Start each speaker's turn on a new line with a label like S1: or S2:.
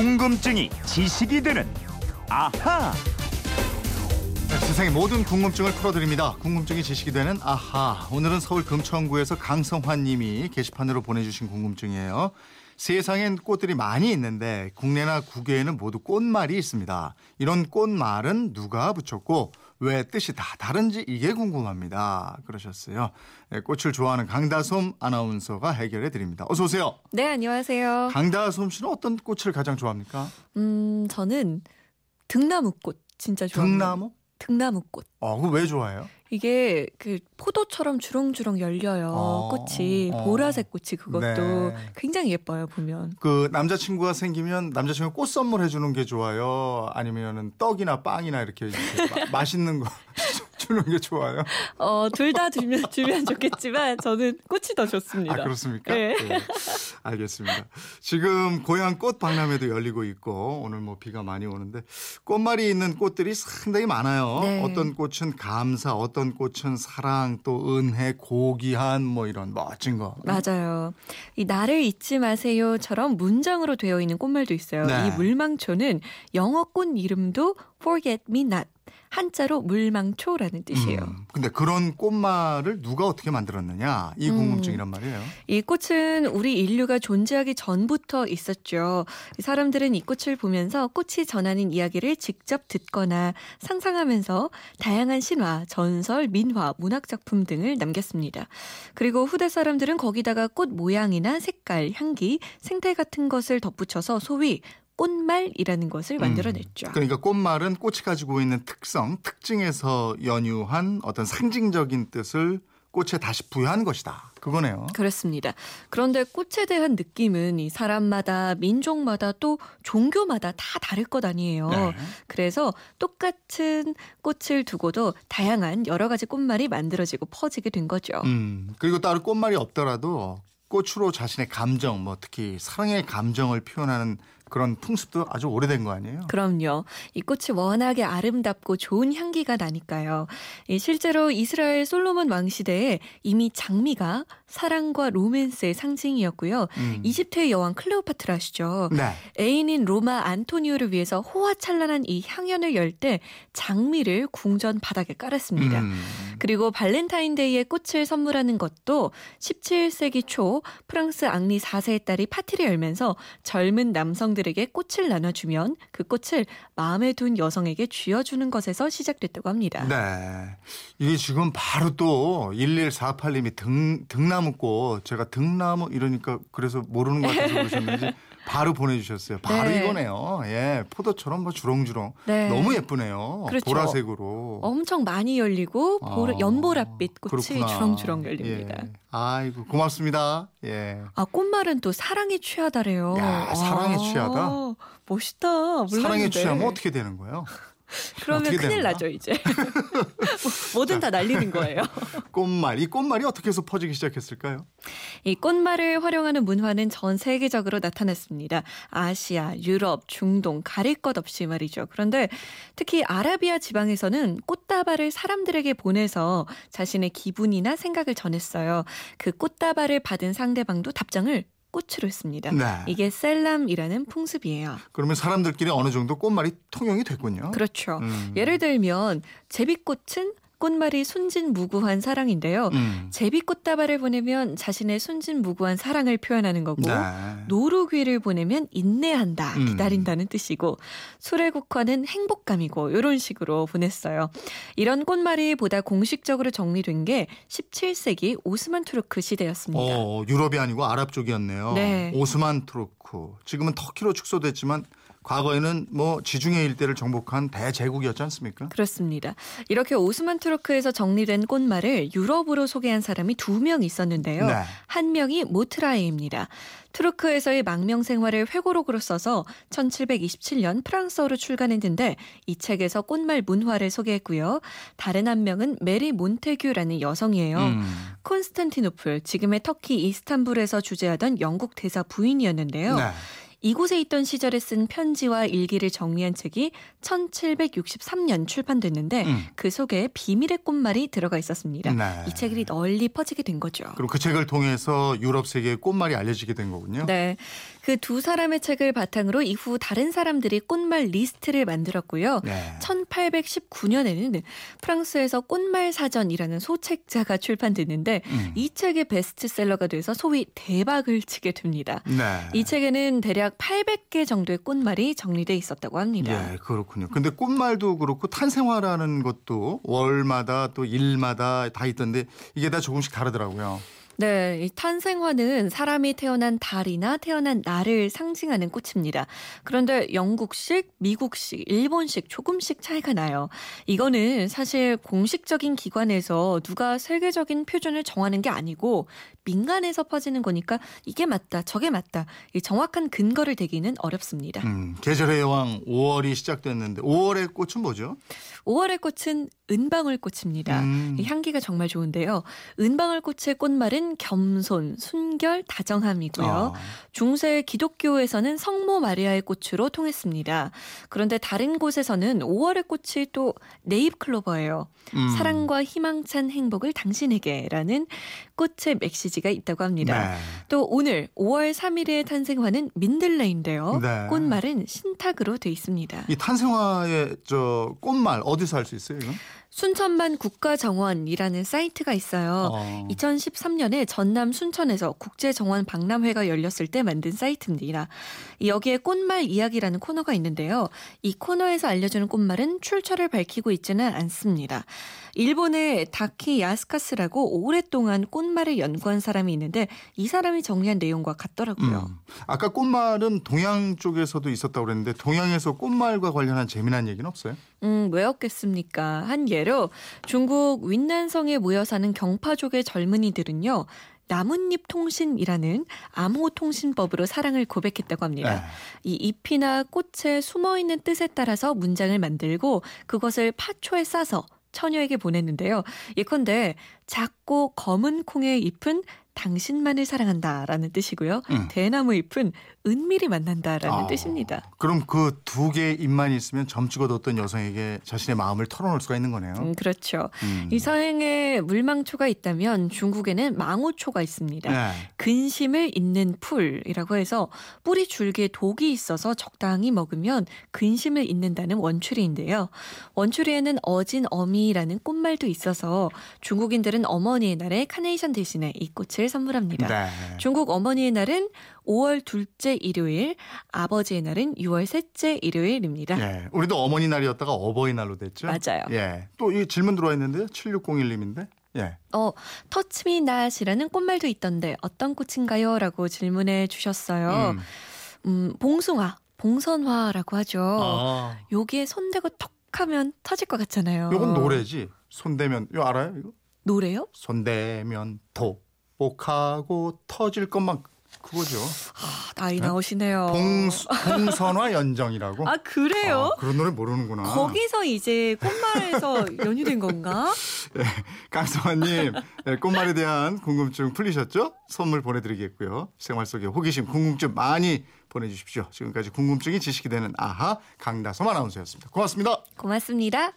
S1: 궁금증이 지식이 되는 아하.
S2: 네, 세상의 모든 궁금증을 풀어드립니다. 궁금증이 지식이 되는 아하. 오늘은 서울 금천구에서 강성환 님이 게시판으로 보내주신 궁금증이에요. 세상엔 꽃들이 많이 있는데 국내나 국외에는 모두 꽃말이 있습니다. 이런 꽃말은 누가 붙였고 왜 뜻이 다 다른지 이게 궁금합니다. 그러셨어요. 네, 꽃을 좋아하는 강다솜 아나운서가 해결해 드립니다. 어서 오세요.
S3: 네, 안녕하세요.
S2: 강다솜 씨는 어떤 꽃을 가장 좋아합니까?
S3: 음, 저는 등나무꽃 진짜 좋아합니다.
S2: 등나무?
S3: 등나무꽃.
S2: 어, 그거 왜 좋아해요?
S3: 이게 그 포도처럼 주렁주렁 열려요.
S2: 어,
S3: 꽃이
S2: 어.
S3: 보라색 꽃이 그것도
S2: 네.
S3: 굉장히 예뻐요 보면.
S2: 그 남자친구가 생기면 남자친구 꽃 선물해 주는 게 좋아요. 아니면은 떡이나 빵이나 이렇게, 이렇게 마- 맛있는 거 주는 게 좋아요.
S3: 어, 둘 다 주면 주면 좋겠지만 저는 꽃이 더 좋습니다.
S2: 아 그렇습니까?
S3: 네.
S2: 네. 알겠습니다. 지금 고향 꽃 박람회도 열리고 있고 오늘 뭐 비가 많이 오는데 꽃말이 있는 꽃들이 상당히 많아요.
S3: 네.
S2: 어떤 꽃은 감사, 어떤 꽃은 사랑, 또 은혜, 고귀한 뭐 이런 멋진 거.
S3: 맞아요. 이 나를 잊지 마세요처럼 문장으로 되어 있는 꽃말도 있어요.
S2: 네.
S3: 이 물망초는 영어 꽃 이름도 forget me not 한자로 물망초라는 뜻이에요.
S2: 음, 근데 그런 꽃말을 누가 어떻게 만들었느냐 이
S3: 음.
S2: 궁금증이란 말이에요.
S3: 이 꽃은 우리 인류가 존재하기 전부터 있었죠. 이 사람들은 이 꽃을 보면서 꽃이 전하는 이야기를 직접 듣거나 상상하면서 다양한 신화, 전설, 민화, 문학 작품 등을 남겼습니다. 그리고 후대 사람들은 거기다가 꽃 모양이나 색깔, 향기, 생태 같은 것을 덧붙여서 소위 꽃말이라는 것을 만들어냈죠.
S2: 그러니까 꽃말은 꽃이 가지고 있는 특성, 특징에서 연유한 어떤 상징적인 뜻을 꽃에 다시 부여한 것이다. 그거네요.
S3: 그렇습니다. 그런데 꽃에 대한 느낌은 이 사람마다 민족마다 또 종교마다 다 다를 것 아니에요.
S2: 네.
S3: 그래서 똑같은 꽃을 두고도 다양한 여러 가지 꽃말이 만들어지고 퍼지게 된 거죠.
S2: 음, 그리고 따로 꽃말이 없더라도 꽃으로 자신의 감정, 뭐 특히 사랑의 감정을 표현하는 그런 풍습도 아주 오래된 거 아니에요?
S3: 그럼요. 이 꽃이 워낙에 아름답고 좋은 향기가 나니까요. 이 실제로 이스라엘 솔로몬 왕 시대에 이미 장미가 사랑과 로맨스의 상징이었고요.
S2: 음.
S3: 이집트의 여왕 클레오파트라 아시죠?
S2: 네.
S3: 애인인 로마 안토니오를 위해서 호화찬란한 이 향연을 열 때 장미를 궁전 바닥에 깔았습니다.
S2: 음.
S3: 그리고 발렌타인데이에 꽃을 선물하는 것도 17세기 초 프랑스 앙리 4세의 딸이 파티를 열면서 젊은 남성들에게 꽃을 나눠주면 그 꽃을 마음에 둔 여성에게 쥐어주는 것에서 시작됐다고 합니다.
S2: 네. 이게 지금 바로 또 1148님이 등, 등나무꽃, 제가 등나무 이러니까 그래서 모르는 것 같아서 그러셨는지 바로 보내주셨어요. 바로
S3: 네.
S2: 이거네요. 예. 포도처럼 뭐 주렁주렁.
S3: 네.
S2: 너무 예쁘네요.
S3: 그렇죠.
S2: 보라색으로.
S3: 엄청 많이 열리고 보라,
S2: 아,
S3: 연보랏빛 꽃이
S2: 그렇구나.
S3: 주렁주렁 열립니다.
S2: 예. 아이고, 고맙습니다. 예.
S3: 아 꽃말은 또 사랑에 취하다래요.
S2: 야, 사랑에
S3: 아,
S2: 취하다?
S3: 멋있다. 몰랐는데.
S2: 사랑에 취하면 어떻게 되는 거예요?
S3: 그러면 큰일
S2: 되는가?
S3: 나죠 이제. 뭐, 뭐든 다 날리는 거예요.
S2: 꽃말. 이 꽃말이 어떻게 해서 퍼지기 시작했을까요?
S3: 이 꽃말을 활용하는 문화는 전 세계적으로 나타났습니다. 아시아, 유럽, 중동 가릴 것 없이 말이죠. 그런데 특히 아라비아 지방에서는 꽃다발을 사람들에게 보내서 자신의 기분이나 생각을 전했어요. 그 꽃다발을 받은 상대방도 답장을 꽃으로 했습니다.
S2: 네.
S3: 이게 셀람이라는 풍습이에요.
S2: 그러면 사람들끼리 어느 정도 꽃말이 통용이 됐군요.
S3: 그렇죠.
S2: 음.
S3: 예를 들면 제비꽃은 꽃말이 순진무구한 사랑인데요.
S2: 음.
S3: 제비꽃다발을 보내면 자신의 순진무구한 사랑을 표현하는 거고
S2: 네.
S3: 노루귀를 보내면 인내한다,
S2: 음.
S3: 기다린다는 뜻이고 수레국화는 행복감이고 이런 식으로 보냈어요. 이런 꽃말이 보다 공식적으로 정리된 게 17세기 오스만 투르크 시대였습니다.
S2: 어, 유럽이 아니고 아랍 쪽이었네요.
S3: 네.
S2: 오스만 투르크. 지금은 터키로 축소됐지만 과거에는 뭐 지중해 일대를 정복한 대제국이었지 않습니까?
S3: 그렇습니다. 이렇게 오스만 투르크에서 정리된 꽃말을 유럽으로 소개한 사람이 두 명 있었는데요.
S2: 네.
S3: 한 명이 모트라이입니다. 투르크에서의 망명 생활을 회고록으로 써서 1727년 프랑스어로 출간했는데 이 책에서 꽃말 문화를 소개했고요. 다른 한 명은 메리 몬테규라는 여성이에요.
S2: 음.
S3: 콘스탄티노플, 지금의 터키 이스탄불에서 주재하던 영국 대사 부인이었는데요.
S2: 네.
S3: 이곳에 있던 시절에 쓴 편지와 일기를 정리한 책이 1763년 출판됐는데
S2: 음.
S3: 그 속에 비밀의 꽃말이 들어가 있었습니다.
S2: 네.
S3: 이 책이 널리 퍼지게 된 거죠.
S2: 그리고 그 책을 통해서 유럽 세계의 꽃말이 알려지게 된 거군요.
S3: 네. 그 두 사람의 책을 바탕으로 이후 다른 사람들이 꽃말 리스트를 만들었고요.
S2: 네.
S3: 1819년에는 프랑스에서 꽃말 사전이라는 소책자가 출판됐는데
S2: 음.
S3: 이 책이 베스트셀러가 돼서 소위 대박을 치게 됩니다.
S2: 네.
S3: 이 책에는 대략 800개 정도의 꽃말이 정리돼 있었다고 합니다.
S2: 예, 그렇군요. 근데 꽃말도 그렇고 탄생화라는 것도 월마다 또 일마다 다 있던데 이게 다 조금씩 다르더라고요.
S3: 네, 이 탄생화는 사람이 태어난 달이나 태어난 날을 상징하는 꽃입니다. 그런데 영국식, 미국식, 일본식 조금씩 차이가 나요. 이거는 사실 공식적인 기관에서 누가 세계적인 표준을 정하는 게 아니고 민간에서 퍼지는 거니까 이게 맞다, 저게 맞다. 이 정확한 근거를 대기는 어렵습니다.
S2: 음, 계절의 여왕 5월이 시작됐는데 5월의 꽃은 뭐죠?
S3: 5월의 꽃은 은방울꽃입니다.
S2: 음.
S3: 이 향기가 정말 좋은데요. 은방울꽃의 꽃말은 겸손, 순결, 다정함이고요.
S2: 아,
S3: 중세 기독교에서는 성모 마리아의 꽃으로 통했습니다. 그런데 다른 곳에서는 5월의 꽃이 또 네잎클로버예요.
S2: 음.
S3: 사랑과 희망찬 행복을 당신에게라는 꽃의 메시지가 있다고 합니다.
S2: 네.
S3: 또 오늘 5월 3일의 탄생화는 민들레인데요.
S2: 네.
S3: 꽃말은 신탁으로 돼 있습니다.
S2: 이 탄생화의 저 꽃말 어디서 할 수 있어요? 이건?
S3: 순천만 국가정원이라는 사이트가 있어요.
S2: 어.
S3: 2013년에 전남 순천에서 국제정원 박람회가 열렸을 때 만든 사이트입니다. 여기에 꽃말 이야기라는 코너가 있는데요. 이 코너에서 알려주는 꽃말은 출처를 밝히고 있지는 않습니다. 일본의 다키 야스카스라고 오랫동안 꽃말을 연구한 사람이 있는데 이 사람이 정리한 내용과 같더라고요.
S2: 음. 아까 꽃말은 동양 쪽에서도 있었다고 그랬는데 동양에서 꽃말과 관련한 재미난 얘기는 없어요?
S3: 음, 왜 없겠습니까? 한 예로 중국 윈난성에 모여 사는 경파족의 젊은이들은요. 나뭇잎 통신이라는 암호 통신법으로 사랑을 고백했다고 합니다.
S2: 네.
S3: 이 잎이나 꽃에 숨어 있는 뜻에 따라서 문장을 만들고 그것을 파초에 싸서 처녀에게 보냈는데요. 예컨대 작고 검은 콩의 잎은 당신만을 사랑한다라는 뜻이고요.
S2: 음.
S3: 대나무 잎은 은밀히 만난다라는
S2: 아,
S3: 뜻입니다.
S2: 그럼 그 두 개의 입만 있으면 점 찍어뒀던 여성에게 자신의 마음을 털어놓을 수가 있는 거네요.
S3: 음, 그렇죠.
S2: 음.
S3: 이 서행에 물망초가 있다면 중국에는 망호초가 있습니다.
S2: 네.
S3: 근심을 잇는 풀이라고 해서 뿌리 줄기에 독이 있어서 적당히 먹으면 근심을 잇는다는 원추리인데요. 원추리에는 어진 어미라는 꽃말도 있어서 중국인들은 어머니의 날에 카네이션 대신에 이 꽃을 선물합니다.
S2: 네.
S3: 중국 어머니의 날은 5월 둘째 일요일, 아버지의 날은 6월 셋째 일요일입니다.
S2: 예, 우리도 어머니 날이었다가 어버이날로 됐죠.
S3: 맞아요.
S2: 예, 또 이 질문 들어와 있는데요. 7601님인데. 예.
S3: 어, 터치미 낫이라는 꽃말도 있던데 어떤 꽃인가요? 라고 질문해 주셨어요.
S2: 음.
S3: 음, 봉숭아, 봉선화라고 하죠.
S2: 아,
S3: 여기에 손대고 턱 하면 터질 것 같잖아요.
S2: 이건 노래지. 손대면 이거 알아요? 이거?
S3: 노래요?
S2: 손대면 독 복하고 터질 것만 그거죠.
S3: 아, 나이 나오시네요.
S2: 봉수, 봉선화 연정이라고.
S3: 아, 그래요?
S2: 아, 그런 노래 모르는구나.
S3: 거기서 이제 꽃말에서 연유된 건가?
S2: 강성환님, 네, 꽃말에 대한 궁금증 풀리셨죠? 선물 보내드리겠고요. 생활 속의 호기심, 궁금증 많이 보내주십시오. 지금까지 궁금증이 지식이 되는 아하 강다솜 아나운서였습니다. 고맙습니다.
S3: 고맙습니다.